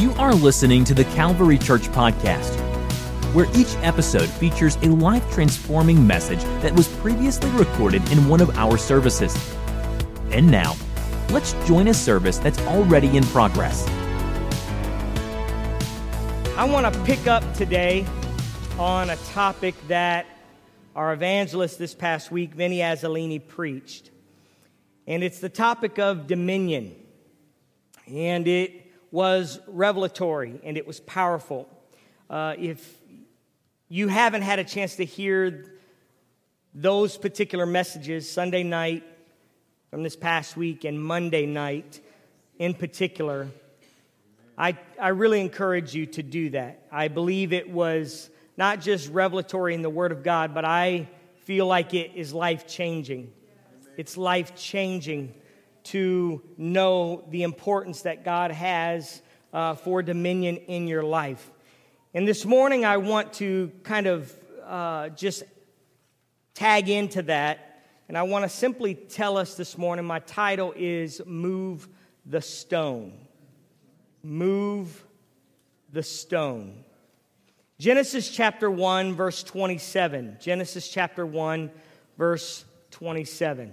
You are listening to the Calvary Church Podcast, where each episode features a life transforming message that was previously recorded in one of our services. And now, let's join a service that's already in progress. I want to pick up today on a topic that our evangelist this past week, Vinny Azzolini, preached. And it's the topic of dominion. And it was revelatory and it was powerful. Uh, if you haven't had a chance to hear those particular messages, Sunday night from this past week and Monday night in particular, I, I really encourage you to do that. I believe it was not just revelatory in the Word of God, but I feel like it is life changing. It's life changing to know the importance that God has uh, for dominion in your life. And this morning, I want to kind of uh, just tag into that. And I want to simply tell us this morning my title is Move the Stone. Move the Stone. Genesis chapter 1, verse 27. Genesis chapter 1, verse 27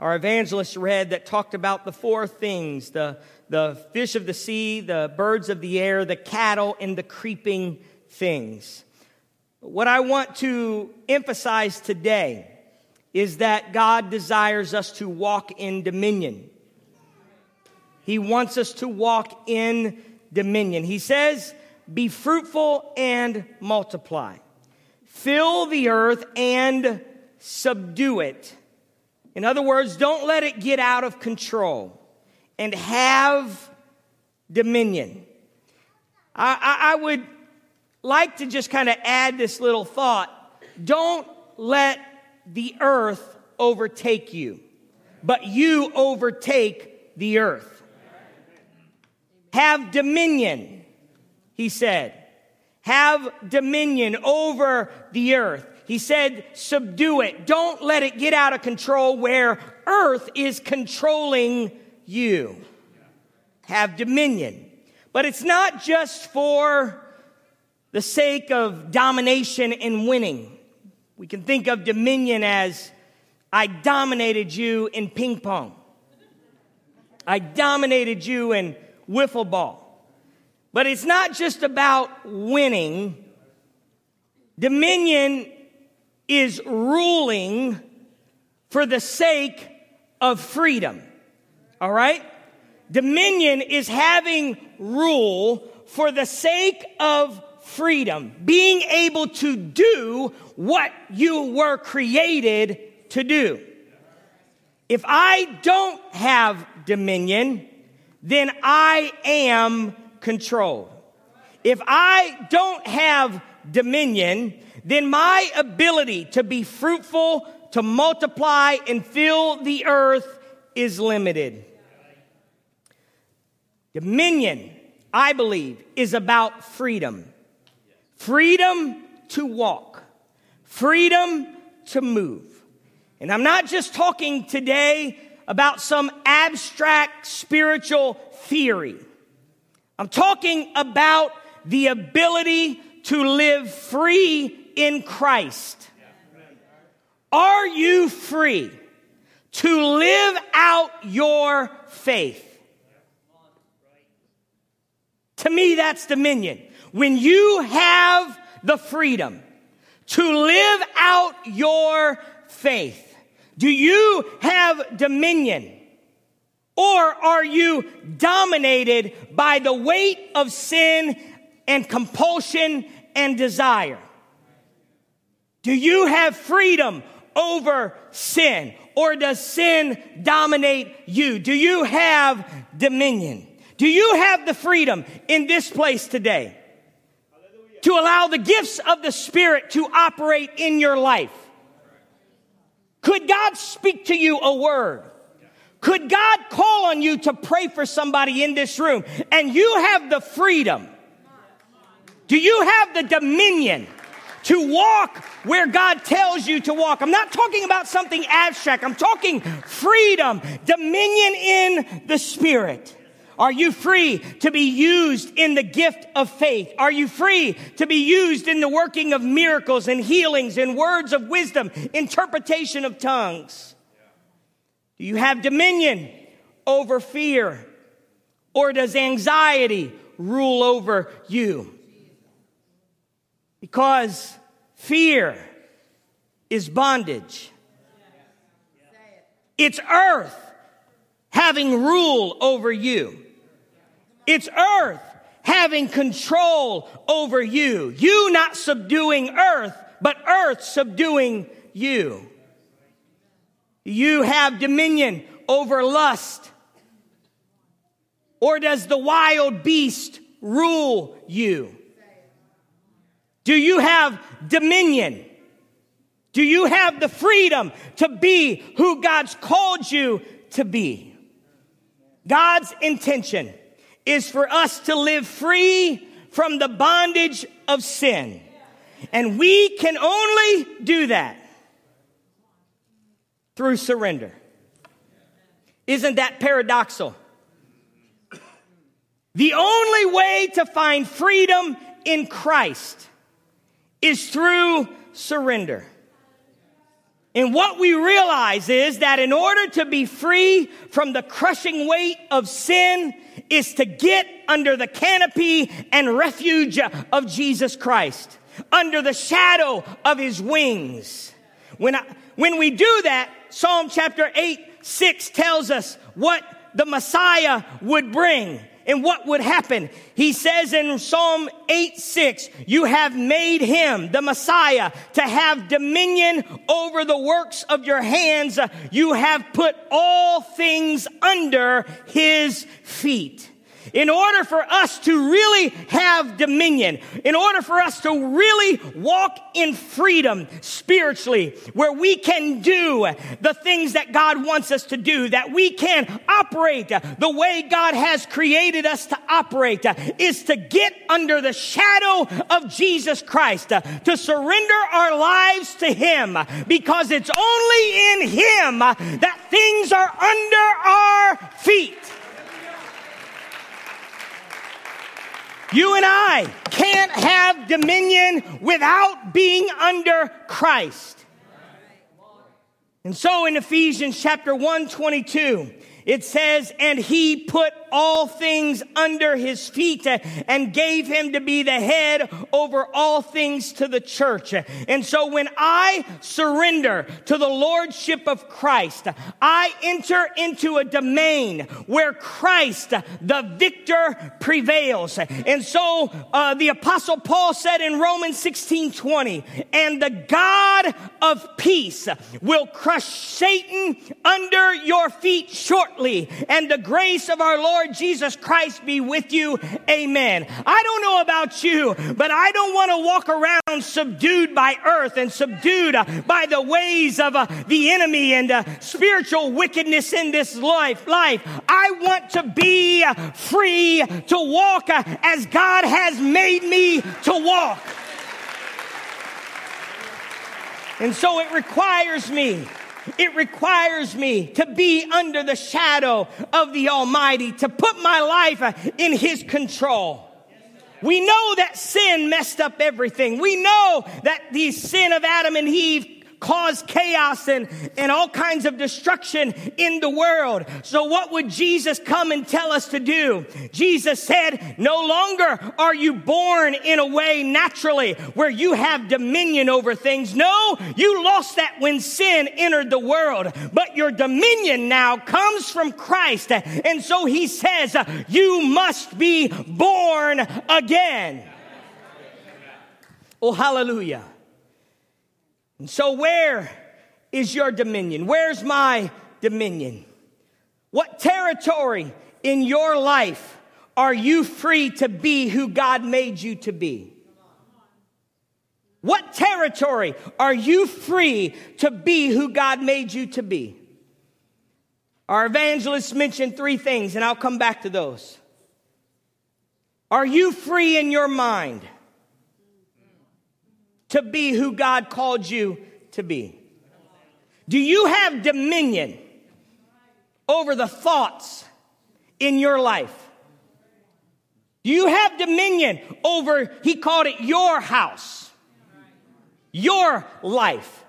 our evangelist read that talked about the four things the, the fish of the sea, the birds of the air, the cattle, and the creeping things. What I want to emphasize today is that God desires us to walk in dominion. He wants us to walk in dominion. He says, Be fruitful and multiply, fill the earth and subdue it in other words, don't let it get out of control and have dominion. I, I, I would like to just kind of add this little thought. Don't let the earth overtake you, but you overtake the earth. Have dominion, he said. Have dominion over the earth. He said, subdue it. Don't let it get out of control where earth is controlling you. Have dominion. But it's not just for the sake of domination and winning. We can think of dominion as I dominated you in ping pong. I dominated you in wiffle ball. But it's not just about winning. Dominion is ruling for the sake of freedom. All right? Dominion is having rule for the sake of freedom, being able to do what you were created to do. If I don't have dominion, then I am controlled. If I don't have dominion, then my ability to be fruitful, to multiply, and fill the earth is limited. Dominion, I believe, is about freedom freedom to walk, freedom to move. And I'm not just talking today about some abstract spiritual theory. I'm talking about the ability to live free in Christ. Are you free to live out your faith? To me, that's dominion. When you have the freedom to live out your faith, do you have dominion? Or are you dominated by the weight of sin and compulsion and desire? Do you have freedom over sin? Or does sin dominate you? Do you have dominion? Do you have the freedom in this place today to allow the gifts of the Spirit to operate in your life? Could God speak to you a word? Could God call on you to pray for somebody in this room and you have the freedom? Do you have the dominion to walk where God tells you to walk? I'm not talking about something abstract. I'm talking freedom, dominion in the Spirit. Are you free to be used in the gift of faith? Are you free to be used in the working of miracles and healings and words of wisdom, interpretation of tongues? Do you have dominion over fear? Or does anxiety rule over you? Because fear is bondage. It's earth having rule over you. It's earth having control over you. You not subduing earth, but earth subduing you. You have dominion over lust. Or does the wild beast rule you? Do you have dominion? Do you have the freedom to be who God's called you to be? God's intention is for us to live free from the bondage of sin. And we can only do that through surrender. Isn't that paradoxical? The only way to find freedom in Christ is through surrender. And what we realize is that in order to be free from the crushing weight of sin is to get under the canopy and refuge of Jesus Christ, under the shadow of his wings. When, I, when we do that, Psalm chapter 8, 6 tells us what the Messiah would bring and what would happen. He says in Psalm 8 6, you have made him, the Messiah, to have dominion over the works of your hands. You have put all things under his feet in order for us to really have dominion, in order for us to really walk in freedom spiritually, where we can do the things that God wants us to do, that we can operate the way God has created us to operate, is to get under the shadow of Jesus Christ, to surrender our lives to Him, because it's only in Him that things are under our feet. You and I can't have dominion without being under Christ. And so in Ephesians chapter 1 22, it says, and he put all things under his feet and gave him to be the head over all things to the church. And so when I surrender to the lordship of Christ, I enter into a domain where Christ, the victor, prevails. And so uh, the apostle Paul said in Romans 16 20, and the God of peace will crush Satan under your feet shortly, and the grace of our Lord Lord Jesus Christ be with you. Amen. I don't know about you, but I don't want to walk around subdued by earth and subdued uh, by the ways of uh, the enemy and uh, spiritual wickedness in this life. Life. I want to be free to walk as God has made me to walk. And so it requires me it requires me to be under the shadow of the Almighty, to put my life uh, in His control. We know that sin messed up everything. We know that the sin of Adam and Eve cause chaos and, and all kinds of destruction in the world. So what would Jesus come and tell us to do? Jesus said, no longer are you born in a way naturally where you have dominion over things. No, you lost that when sin entered the world, but your dominion now comes from Christ. And so he says, you must be born again. Oh, hallelujah. And so, where is your dominion? Where's my dominion? What territory in your life are you free to be who God made you to be? What territory are you free to be who God made you to be? Our evangelists mentioned three things, and I'll come back to those. Are you free in your mind to be who God called you to be? Do you have dominion over the thoughts in your life? Do you have dominion over, he called it your house, your life?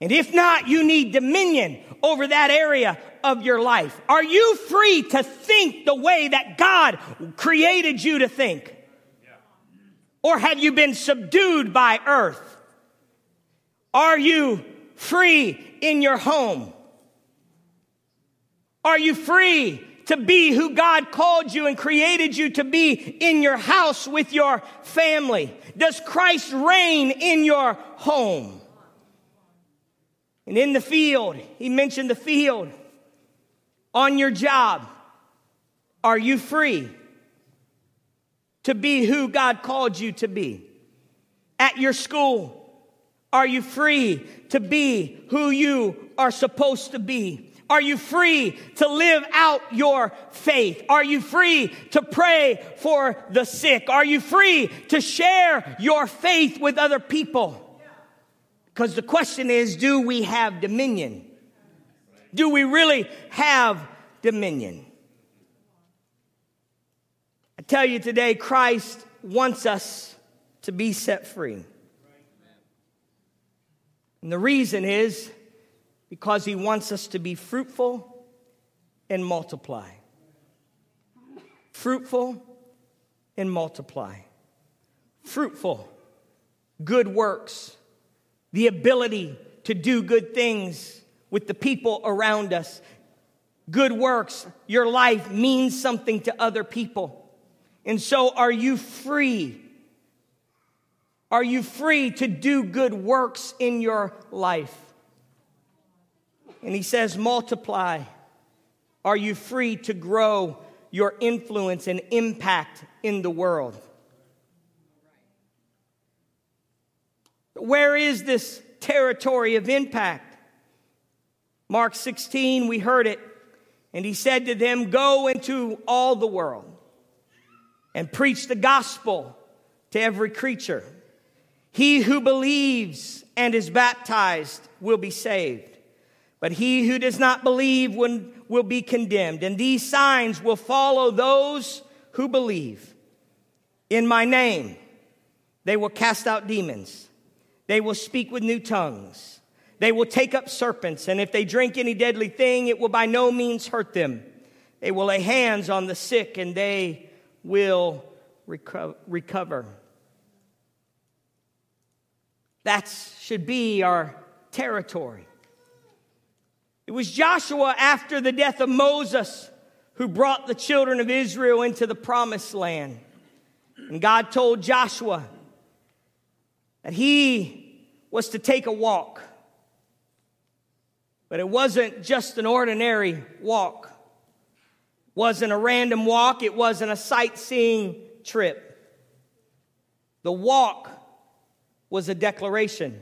And if not, you need dominion over that area of your life. Are you free to think the way that God created you to think? Or have you been subdued by earth? Are you free in your home? Are you free to be who God called you and created you to be in your house with your family? Does Christ reign in your home? And in the field, he mentioned the field. On your job, are you free to be who God called you to be? At your school, are you free to be who you are supposed to be? Are you free to live out your faith? Are you free to pray for the sick? Are you free to share your faith with other people? Because the question is do we have dominion? Do we really have dominion? Tell you today, Christ wants us to be set free. And the reason is because he wants us to be fruitful and multiply. Fruitful and multiply. Fruitful, good works, the ability to do good things with the people around us. Good works, your life means something to other people. And so, are you free are you free to do good works in your life? And he says, multiply. Are you free to grow your influence and impact in the world? Where is this territory of impact? Mark 16, we heard it. And he said to them, Go into all the world and preach the gospel to every creature. He who believes and is baptized will be saved, but he who does not believe will, be condemned. And these signs will follow those who believe. In my name, they will cast out demons. They will speak with new tongues. They will take up serpents, and if they drink any deadly thing, it will by no means hurt them. They will lay hands on the sick, and they will reco- recover. That should be our territory. It was Joshua after the death of Moses who brought the children of Israel into the promised land. And God told Joshua that he was to take a walk. But it wasn't just an ordinary walk. Wasn't a random walk, it wasn't a sightseeing trip. The walk was a declaration.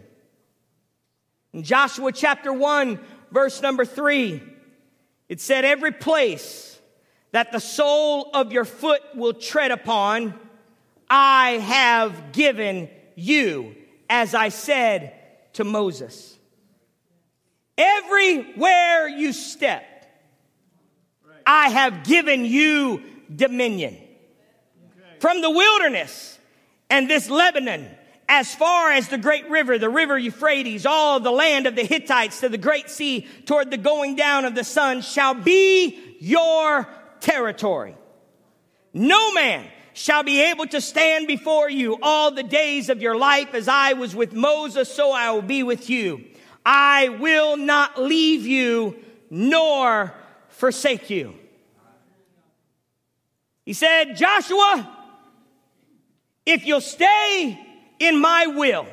In Joshua chapter 1, verse number 3, it said, Every place that the sole of your foot will tread upon, I have given you, as I said to Moses. Everywhere you step, I have given you dominion. From the wilderness and this Lebanon as far as the great river, the river Euphrates, all the land of the Hittites to the great sea toward the going down of the sun shall be your territory. No man shall be able to stand before you all the days of your life as I was with Moses, so I will be with you. I will not leave you nor forsake you. He said, Joshua, if you'll stay in my will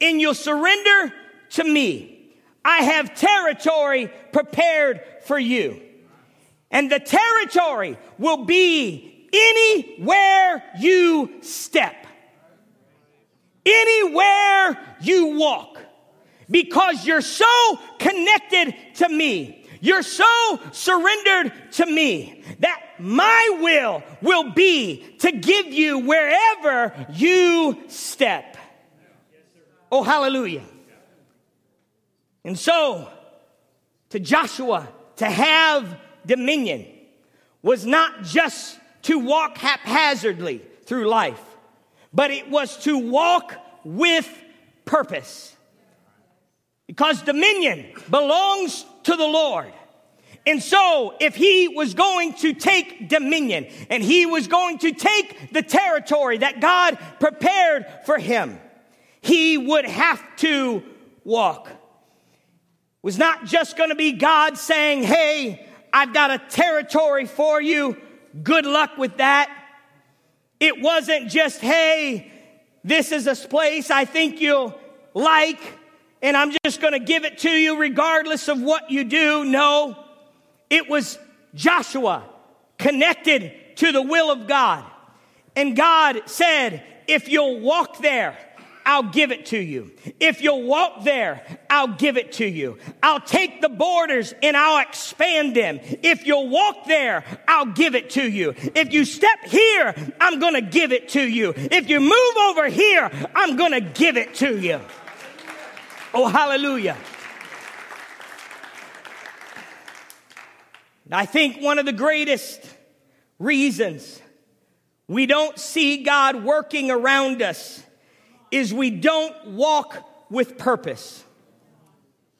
and you'll surrender to me, I have territory prepared for you. And the territory will be anywhere you step, anywhere you walk, because you're so connected to me. You're so surrendered to me that my will will be to give you wherever you step. Oh, hallelujah. And so, to Joshua, to have dominion was not just to walk haphazardly through life, but it was to walk with purpose. Because dominion belongs to the Lord. And so, if he was going to take dominion and he was going to take the territory that God prepared for him, he would have to walk. It was not just going to be God saying, Hey, I've got a territory for you. Good luck with that. It wasn't just, Hey, this is a place I think you'll like, and I'm just going to give it to you regardless of what you do. No. It was Joshua connected to the will of God. And God said, if you'll walk there, I'll give it to you. If you'll walk there, I'll give it to you. I'll take the borders and I'll expand them. If you'll walk there, I'll give it to you. If you step here, I'm going to give it to you. If you move over here, I'm going to give it to you. Oh, hallelujah. I think one of the greatest reasons we don't see God working around us is we don't walk with purpose.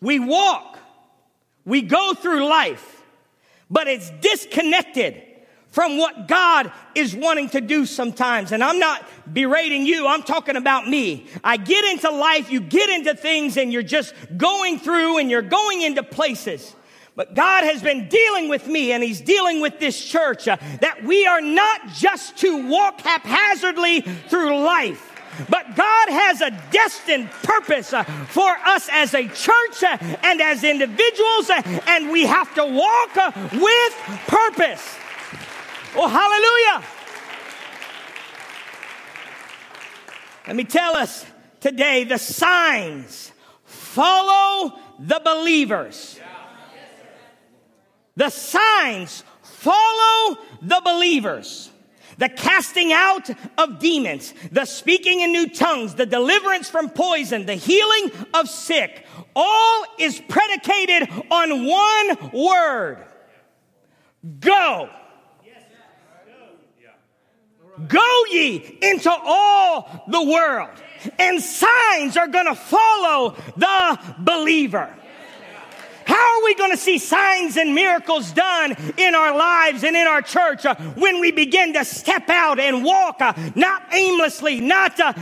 We walk, we go through life, but it's disconnected from what God is wanting to do sometimes. And I'm not berating you, I'm talking about me. I get into life, you get into things, and you're just going through and you're going into places. But God has been dealing with me and He's dealing with this church uh, that we are not just to walk haphazardly through life. But God has a destined purpose uh, for us as a church uh, and as individuals, uh, and we have to walk with purpose. Oh, hallelujah. Let me tell us today the signs follow the believers. The signs follow the believers. The casting out of demons, the speaking in new tongues, the deliverance from poison, the healing of sick, all is predicated on one word. Go. Go ye into all the world and signs are going to follow the believer. How are we going to see signs and miracles done in our lives and in our church uh, when we begin to step out and walk, uh, not aimlessly, not uh,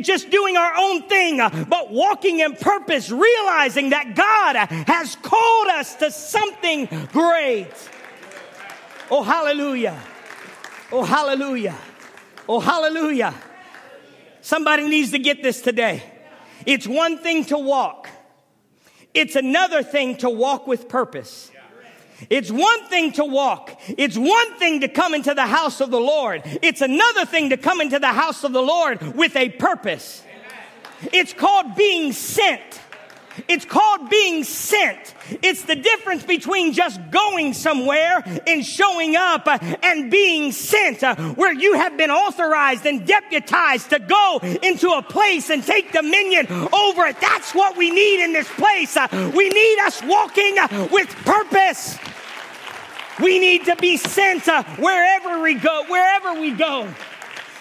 just doing our own thing, uh, but walking in purpose, realizing that God has called us to something great? Oh, hallelujah. Oh, hallelujah. Oh, hallelujah. Somebody needs to get this today. It's one thing to walk. It's another thing to walk with purpose. It's one thing to walk. It's one thing to come into the house of the Lord. It's another thing to come into the house of the Lord with a purpose. It's called being sent. It's called being sent. It's the difference between just going somewhere and showing up and being sent, uh, where you have been authorized and deputized to go into a place and take dominion over it. That's what we need in this place. Uh, we need us walking uh, with purpose. We need to be sent wherever we go, wherever we go.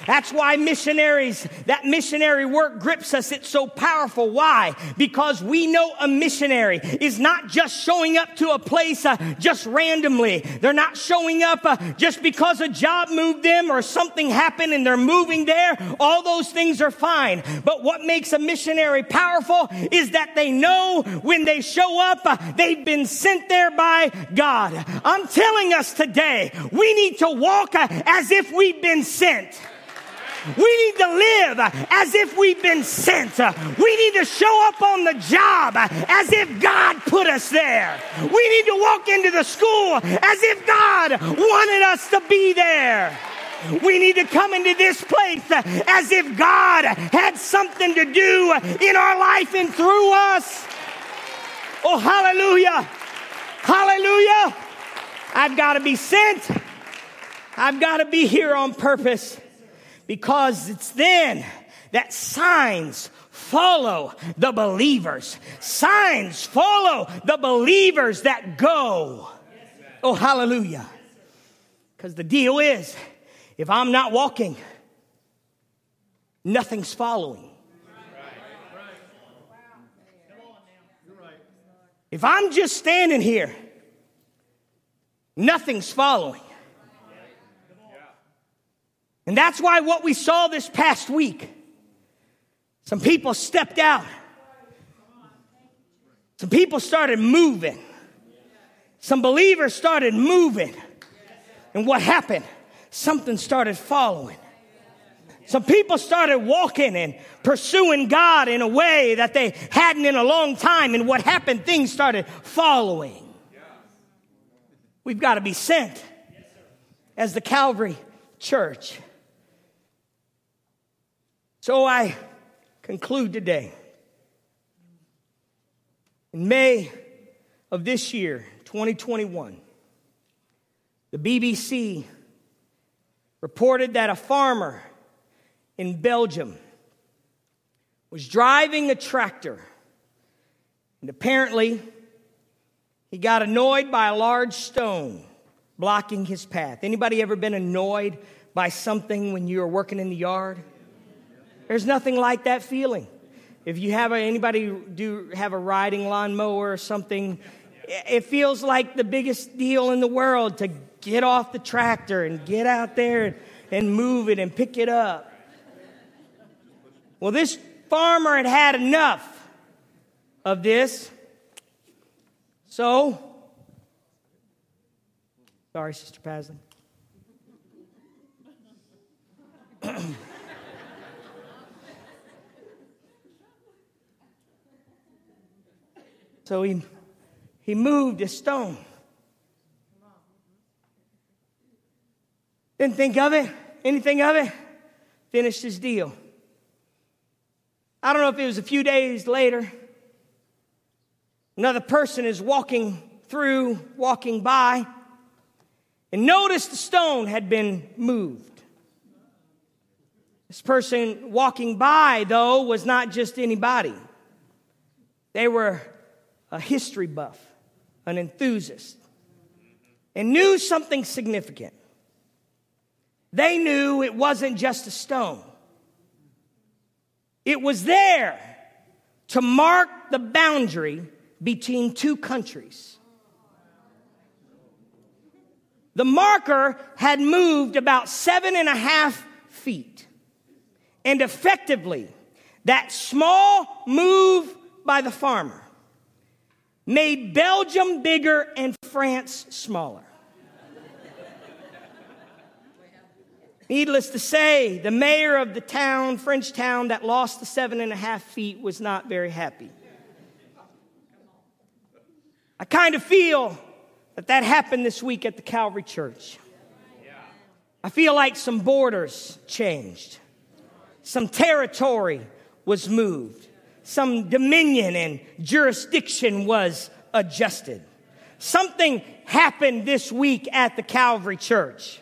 That's why missionaries, that missionary work grips us. It's so powerful. Why? Because we know a missionary is not just showing up to a place uh, just randomly. They're not showing up uh, just because a job moved them or something happened and they're moving there. All those things are fine. But what makes a missionary powerful is that they know when they show up, uh, they've been sent there by God. I'm telling us today, we need to walk uh, as if we've been sent. We need to live as if we've been sent. We need to show up on the job as if God put us there. We need to walk into the school as if God wanted us to be there. We need to come into this place as if God had something to do in our life and through us. Oh, hallelujah! Hallelujah! I've got to be sent. I've got to be here on purpose because it's then that signs follow the believers. Signs follow the believers that go. Oh, hallelujah. Because the deal is, if I'm not walking, nothing's following. If I'm just standing here, nothing's following. And that's why what we saw this past week, some people stepped out. Some people started moving. Some believers started moving. And what happened? Something started following. Some people started walking and pursuing God in a way that they hadn't in a long time. And what happened? Things started following. We've got to be sent as the Calvary Church. So I conclude today. In May of this year, 2021, the BBC reported that a farmer in Belgium was driving a tractor and apparently he got annoyed by a large stone blocking his path. Anybody ever been annoyed by something when you were working in the yard? There's nothing like that feeling. If you have a, anybody do have a riding lawnmower or something, it feels like the biggest deal in the world to get off the tractor and get out there and move it and pick it up. Well, this farmer had had enough of this. So, sorry, Sister Pasley. So he, he moved a stone. Didn't think of it, anything of it. Finished his deal. I don't know if it was a few days later. Another person is walking through, walking by, and noticed the stone had been moved. This person walking by, though, was not just anybody. They were a history buff, an enthusiast, and knew something significant. They knew it wasn't just a stone, it was there to mark the boundary between two countries. The marker had moved about seven and a half feet. And effectively, that small move by the farmer made Belgium bigger and France smaller. Needless to say, the mayor of the town, French town, that lost the seven and a half feet was not very happy. I kind of feel that that happened this week at the Calvary Church. I feel like some borders changed, some territory was moved some dominion and jurisdiction was adjusted. Something happened this week at the Calvary Church.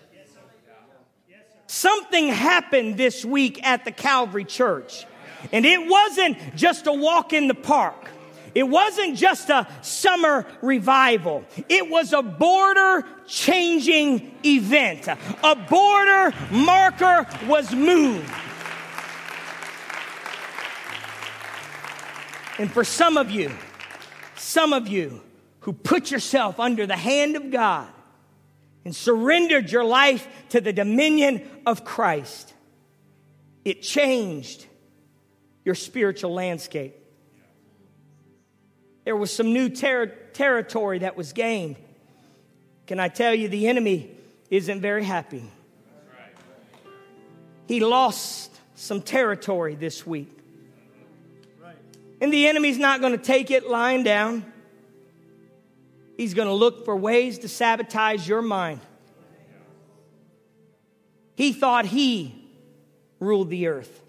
Something happened this week at the Calvary Church. And it wasn't just a walk in the park. It wasn't just a summer revival. It was a border changing event. A border marker was moved. And for some of you, some of you who put yourself under the hand of God and surrendered your life to the dominion of Christ, it changed your spiritual landscape. There was some new ter- territory that was gained. Can I tell you, the enemy isn't very happy. he lost some territory this week. And the enemy's not going to take it lying down. He's going to look for ways to sabotage your mind. He thought he ruled the earth.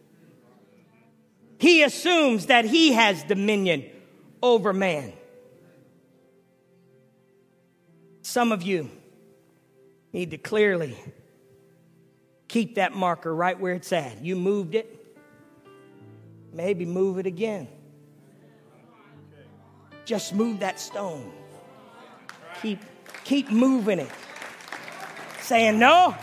He assumes that he has dominion over man. Some of you need to clearly keep that marker right where it's at. You moved it, maybe move it again. Just move that stone. Keep, keep moving it. Saying, no,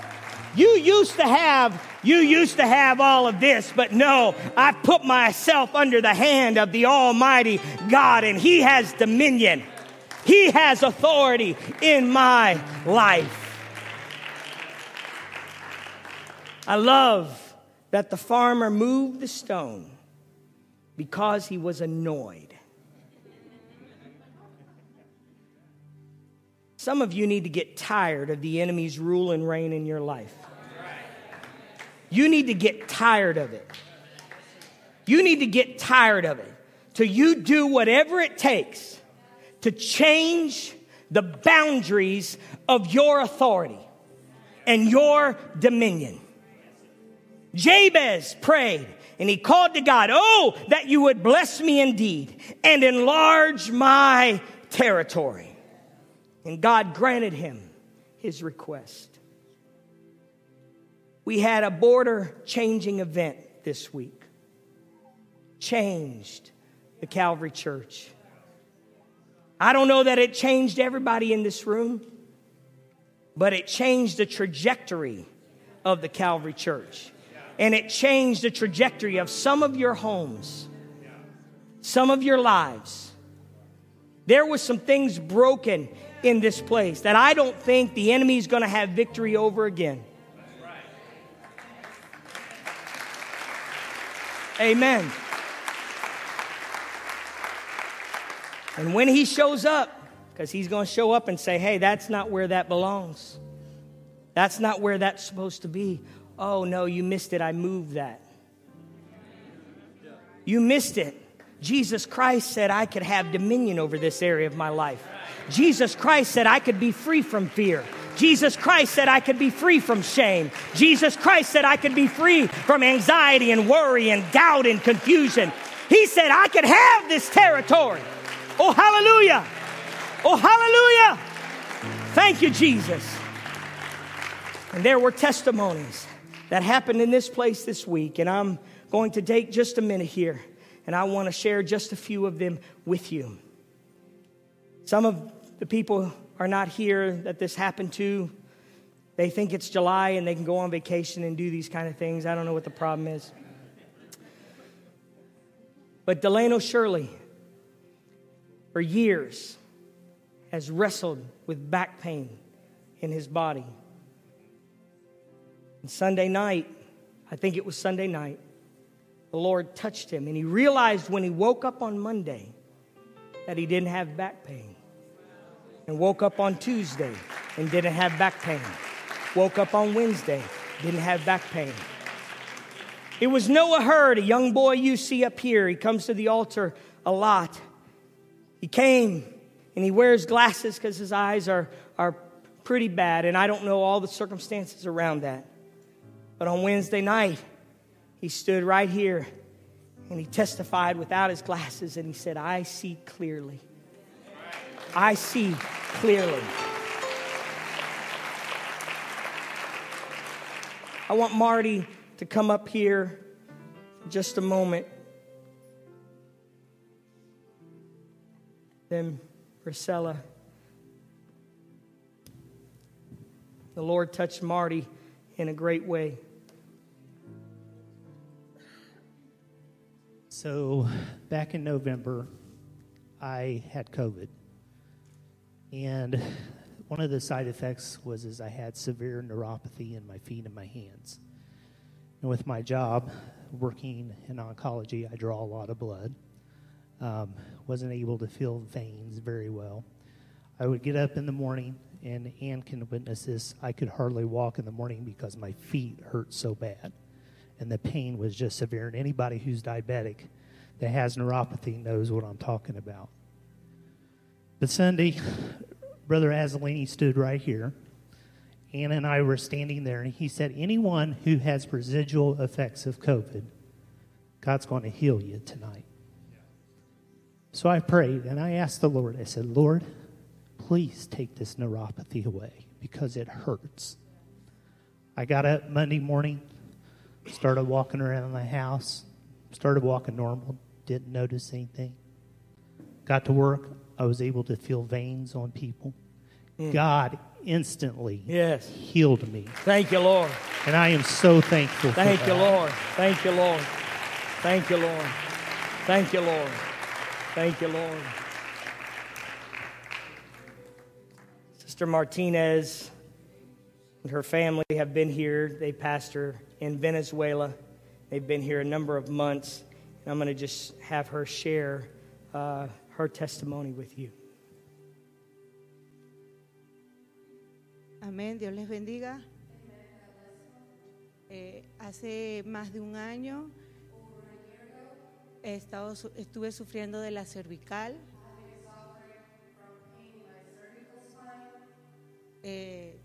you used to have, you used to have all of this, but no, I put myself under the hand of the Almighty God and He has dominion. He has authority in my life. I love that the farmer moved the stone because he was annoyed. Some of you need to get tired of the enemy's rule and reign in your life. You need to get tired of it. You need to get tired of it till you do whatever it takes to change the boundaries of your authority and your dominion. Jabez prayed and he called to God, Oh, that you would bless me indeed and enlarge my territory. And God granted him his request. We had a border changing event this week, changed the Calvary Church. I don't know that it changed everybody in this room, but it changed the trajectory of the Calvary Church and it changed the trajectory of some of your homes, some of your lives. There was some things broken in this place that I don't think the enemy is going to have victory over again. Amen. And when he shows up, because he's going to show up and say, hey, that's not where that belongs. That's not where that's supposed to be. Oh, no, you missed it. I moved that. You missed it. Jesus Christ said I could have dominion over this area of my life. Jesus Christ said I could be free from fear. Jesus Christ said I could be free from shame. Jesus Christ said I could be free from anxiety and worry and doubt and confusion. He said I could have this territory. Oh, hallelujah. Oh, hallelujah. Thank you, Jesus. And there were testimonies that happened in this place this week. And I'm going to take just a minute here and I want to share just a few of them with you. Some of the people are not here that this happened to. They think it's July and they can go on vacation and do these kind of things. I don't know what the problem is. But Delano Shirley, for years, has wrestled with back pain in his body. And Sunday night, I think it was Sunday night, the Lord touched him and he realized when he woke up on Monday that he didn't have back pain. And woke up on Tuesday and didn't have back pain. Woke up on Wednesday, didn't have back pain. It was Noah Hurd, a young boy you see up here. He comes to the altar a lot. He came and he wears glasses because his eyes are, are pretty bad, and I don't know all the circumstances around that. But on Wednesday night, he stood right here and he testified without his glasses and he said, I see clearly. I see clearly. I want Marty to come up here just a moment. Then Priscilla. The Lord touched Marty in a great way. So, back in November, I had COVID. And one of the side effects was is I had severe neuropathy in my feet and my hands. And with my job, working in oncology, I draw a lot of blood. Um, wasn't able to feel veins very well. I would get up in the morning, and Ann can witness this. I could hardly walk in the morning because my feet hurt so bad. and the pain was just severe. And anybody who's diabetic that has neuropathy knows what I'm talking about. But Sunday, Brother Azzolini stood right here. Anna and I were standing there, and he said, Anyone who has residual effects of COVID, God's going to heal you tonight. So I prayed and I asked the Lord, I said, Lord, please take this neuropathy away because it hurts. I got up Monday morning, started walking around the house, started walking normal, didn't notice anything. Got to work, I was able to feel veins on people. Mm. God instantly yes. healed me. Thank you, Lord. And I am so thankful Thank you, Lord. Thank you, Lord. Thank you, Lord. Thank you, Lord. Thank you, Lord. Sister Martinez and her family have been here. They pastor in Venezuela. They've been here a number of months. And I'm going to just have her share uh, her testimony with you. Amén, Dios les bendiga. Eh, hace más de un año he estado, estuve sufriendo de la cervical. Eh,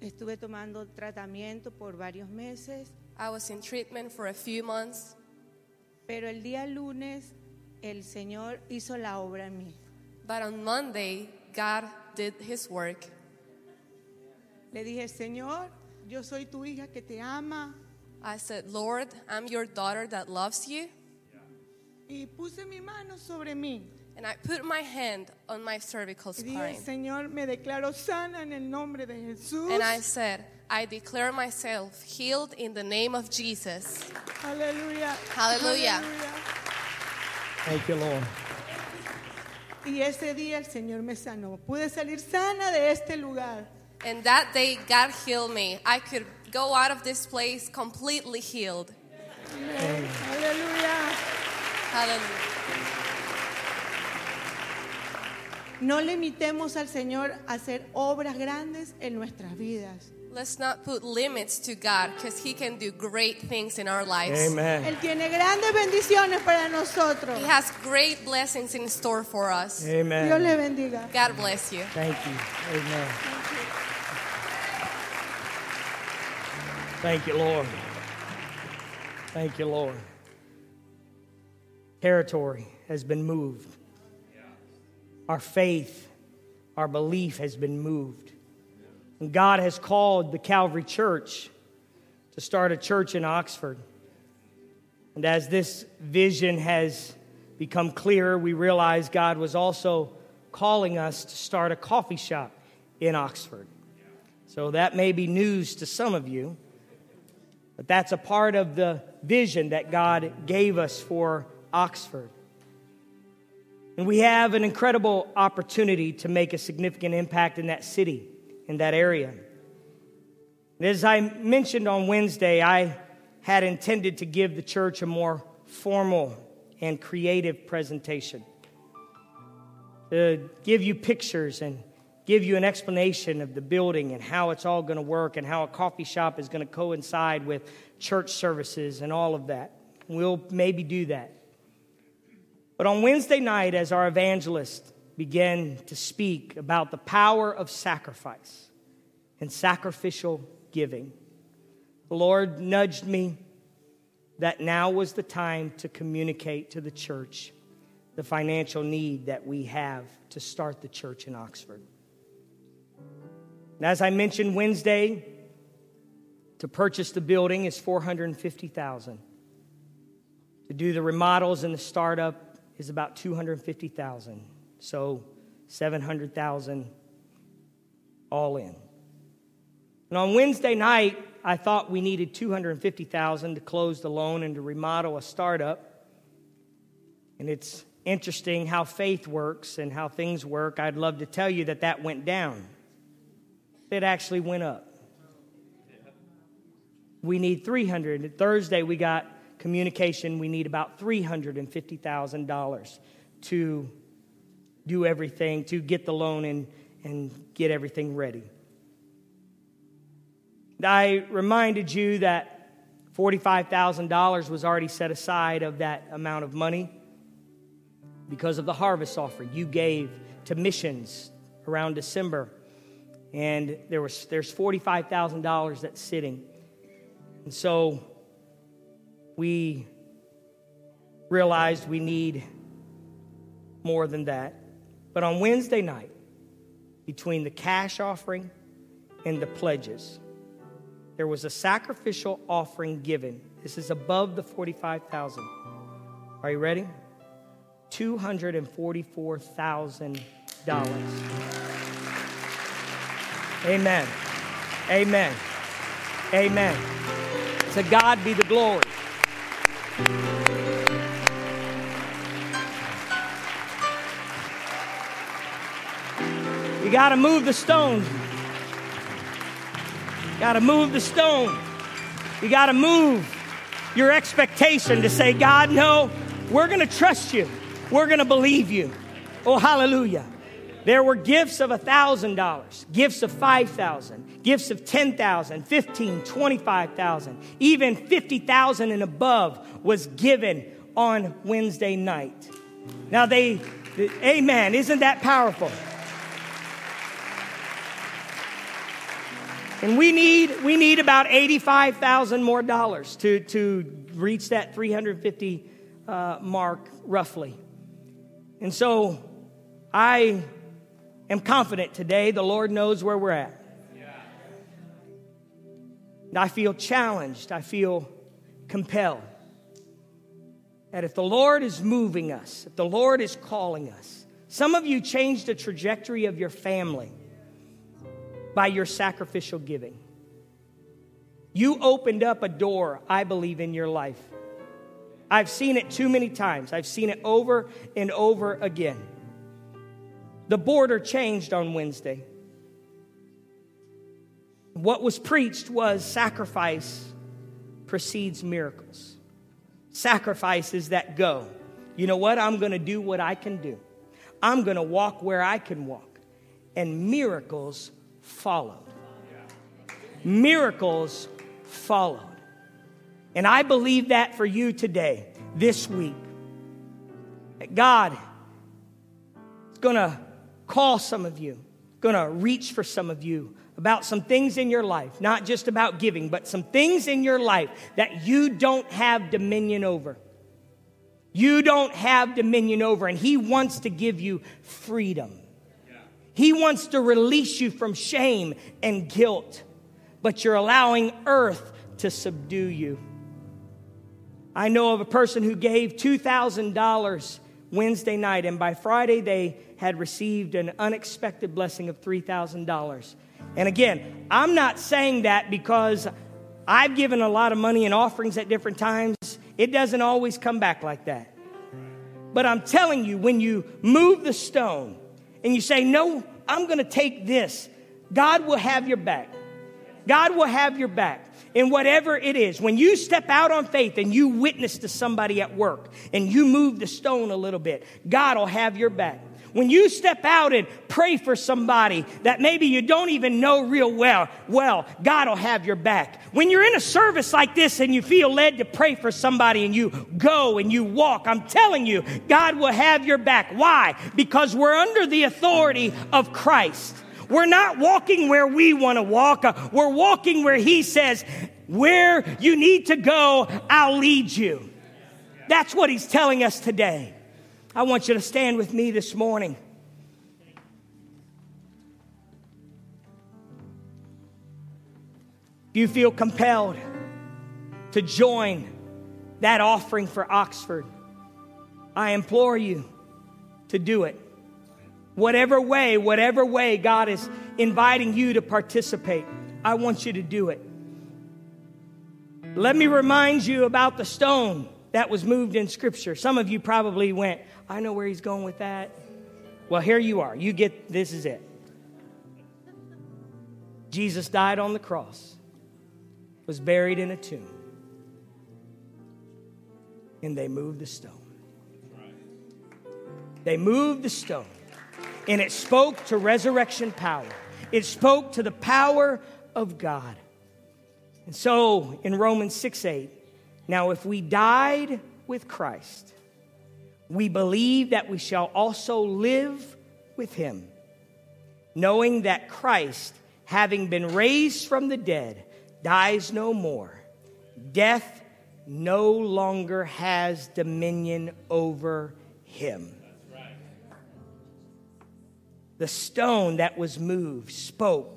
estuve tomando tratamiento por varios meses. I was in treatment for a few months. Pero el día lunes el Señor hizo la obra en mí. But on Monday, God did his work. Le dije, Señor, yo soy tu hija que te ama. I said, Lord, I'm your daughter that loves you. Y puse mi mano sobre mí. And I put my hand on my cervical spine. Y dije, Señor, me declaro sana en el nombre de Jesús. And I said, I declare myself healed in the name of Jesus. Hallelujah. Hallelujah. Thank you, Lord. Y ese día el Señor me sanó. Pude salir sana de este lugar. And that day, God healed me. I could go out of this place completely healed. Hallelujah. No limitemos al Señor a hacer obras grandes en nuestras vidas. Let's not put limits to God because He can do great things in our lives. Amen. Él tiene grandes bendiciones para nosotros. He has great blessings in store for us. Amen. Dios le bendiga. God bless you. Thank you. Amen. Thank you, Lord. Thank you, Lord. Territory has been moved. Our faith, our belief has been moved. And God has called the Calvary Church to start a church in Oxford. And as this vision has become clearer, we realize God was also calling us to start a coffee shop in Oxford. So that may be news to some of you. But that's a part of the vision that God gave us for Oxford. And we have an incredible opportunity to make a significant impact in that city, in that area. As I mentioned on Wednesday, I had intended to give the church a more formal and creative presentation. To give you pictures and give you an explanation of the building and how it's all going to work and how a coffee shop is going to coincide with church services and all of that. We'll maybe do that. But on Wednesday night, as our evangelist began to speak about the power of sacrifice and sacrificial giving, the Lord nudged me that now was the time to communicate to the church the financial need that we have to start the church in Oxford. And as I mentioned Wednesday, to purchase the building is 450,000. To do the remodels and the startup is about 250,000. So 700,000 all in. And on Wednesday night, I thought we needed 250,000 to close the loan and to remodel a startup. And it's interesting how faith works and how things work. I'd love to tell you that that went down it actually went up. We need 300. Thursday we got communication we need about $350,000 to do everything, to get the loan and, and get everything ready. I reminded you that $45,000 was already set aside of that amount of money because of the harvest offering you gave to missions around December. And there was, there's $45,000 that's sitting. And so we realized we need more than that. But on Wednesday night, between the cash offering and the pledges, there was a sacrificial offering given. This is above the 45,000. Are you ready? $244,000. Amen. Amen. Amen. To God be the glory. You got to move the stone. Got to move the stone. You got to move your expectation to say, God, no, we're going to trust you. We're going to believe you. Oh, hallelujah. There were gifts of $1,000, gifts of 5,000, gifts of 10,000, 15, 25,000, even 50,000 and above was given on Wednesday night. Now they, amen, isn't that powerful? And we need, we need about 85,000 more dollars to, to reach that 350 uh, mark roughly. And so I am confident today the Lord knows where we're at. And I feel challenged. I feel compelled. That if the Lord is moving us, if the Lord is calling us, some of you changed the trajectory of your family by your sacrificial giving. You opened up a door, I believe, in your life. I've seen it too many times. I've seen it over and over again. The border changed on Wednesday. What was preached was sacrifice precedes miracles. Sacrifices that go. You know what? I'm going to do what I can do. I'm going to walk where I can walk. And miracles followed. Miracles followed. And I believe that for you today, this week. That God is going to call some of you, going to reach for some of you about some things in your life, not just about giving, but some things in your life that you don't have dominion over. You don't have dominion over, and He wants to give you freedom. He wants to release you from shame and guilt, but you're allowing earth to subdue you. I know of a person who gave $2,000 Wednesday night, and by Friday they had received an unexpected blessing of $3,000. And again, I'm not saying that because I've given a lot of money in offerings at different times. It doesn't always come back like that. But I'm telling you, when you move the stone, and you say, No, I'm going to take this, God will have your back. God will have your back in whatever it is. When you step out on faith and you witness to somebody at work and you move the stone a little bit, God will have your back. When you step out and pray for somebody that maybe you don't even know real well, well, God will have your back. When you're in a service like this and you feel led to pray for somebody and you go and you walk, I'm telling you, God will have your back. Why? Because we're under the authority of Christ. We're not walking where we want to walk. Uh, we're walking where He says, where you need to go, I'll lead you. That's what He's telling us today. I want you to stand with me this morning. Do you feel compelled to join that offering for Oxford? I implore you to do it. Whatever way, whatever way God is inviting you to participate, I want you to do it. Let me remind you about the stone that was moved in Scripture. Some of you probably went, I know where he's going with that. Well, here you are. You get this is it. Jesus died on the cross, was buried in a tomb, and they moved the stone. They moved the stone, and it spoke to resurrection power. It spoke to the power of God. And so in Romans 6 8, now if we died with Christ, we believe that we shall also live with him, knowing that Christ, having been raised from the dead, dies no more. Death no longer has dominion over him. The stone that was moved spoke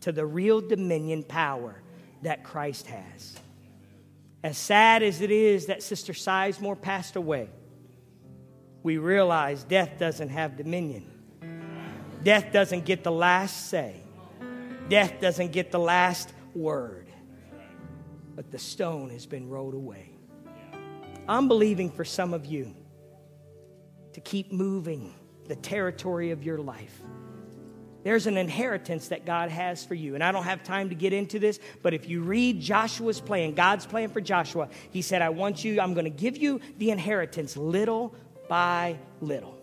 to the real dominion power that Christ has. As sad as it is that Sister Sizemore passed away, we realize death doesn't have dominion. Death doesn't get the last say. Death doesn't get the last word. But the stone has been rolled away. I'm believing for some of you to keep moving the territory of your life. There's an inheritance that God has for you. And I don't have time to get into this, but if you read Joshua's plan, God's plan for Joshua, he said, I want you, I'm going to give you the inheritance little by little.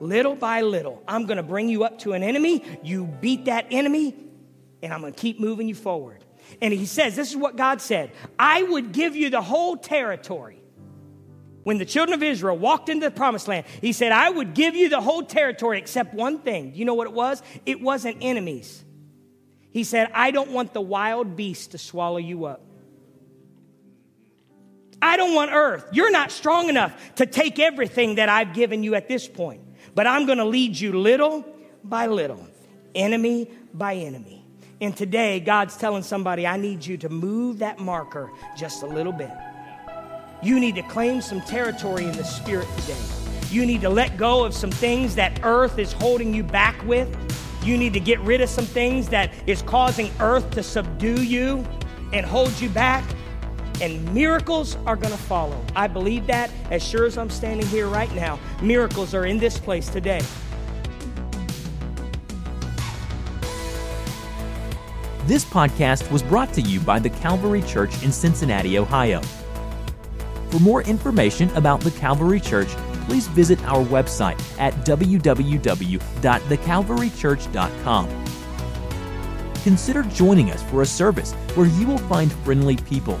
Little by little. I'm to bring you up to an enemy. You beat that enemy, and I'm to keep moving you forward. And he says, This is what God said I would give you the whole territory when the children of Israel walked into the promised land, he said, I would give you the whole territory except one thing. Do you know what it was? It wasn't enemies. He said, I don't want the wild beast to swallow you up. I don't want earth. You're not strong enough to take everything that I've given you at this point. But I'm going to lead you little by little, enemy by enemy. And today, God's telling somebody, I need you to move that marker just a little bit. You need to claim some territory in the spirit today. You need to let go of some things that earth is holding you back with. You need to get rid of some things that is causing earth to subdue you and hold you back. And miracles are going to follow. I believe that as sure as I'm standing here right now. Miracles are in this place today. This podcast was brought to you by the Calvary Church in Cincinnati, Ohio. For more information about the Calvary Church, please visit our website at www.thecalvarychurch.com. Consider joining us for a service where you will find friendly people,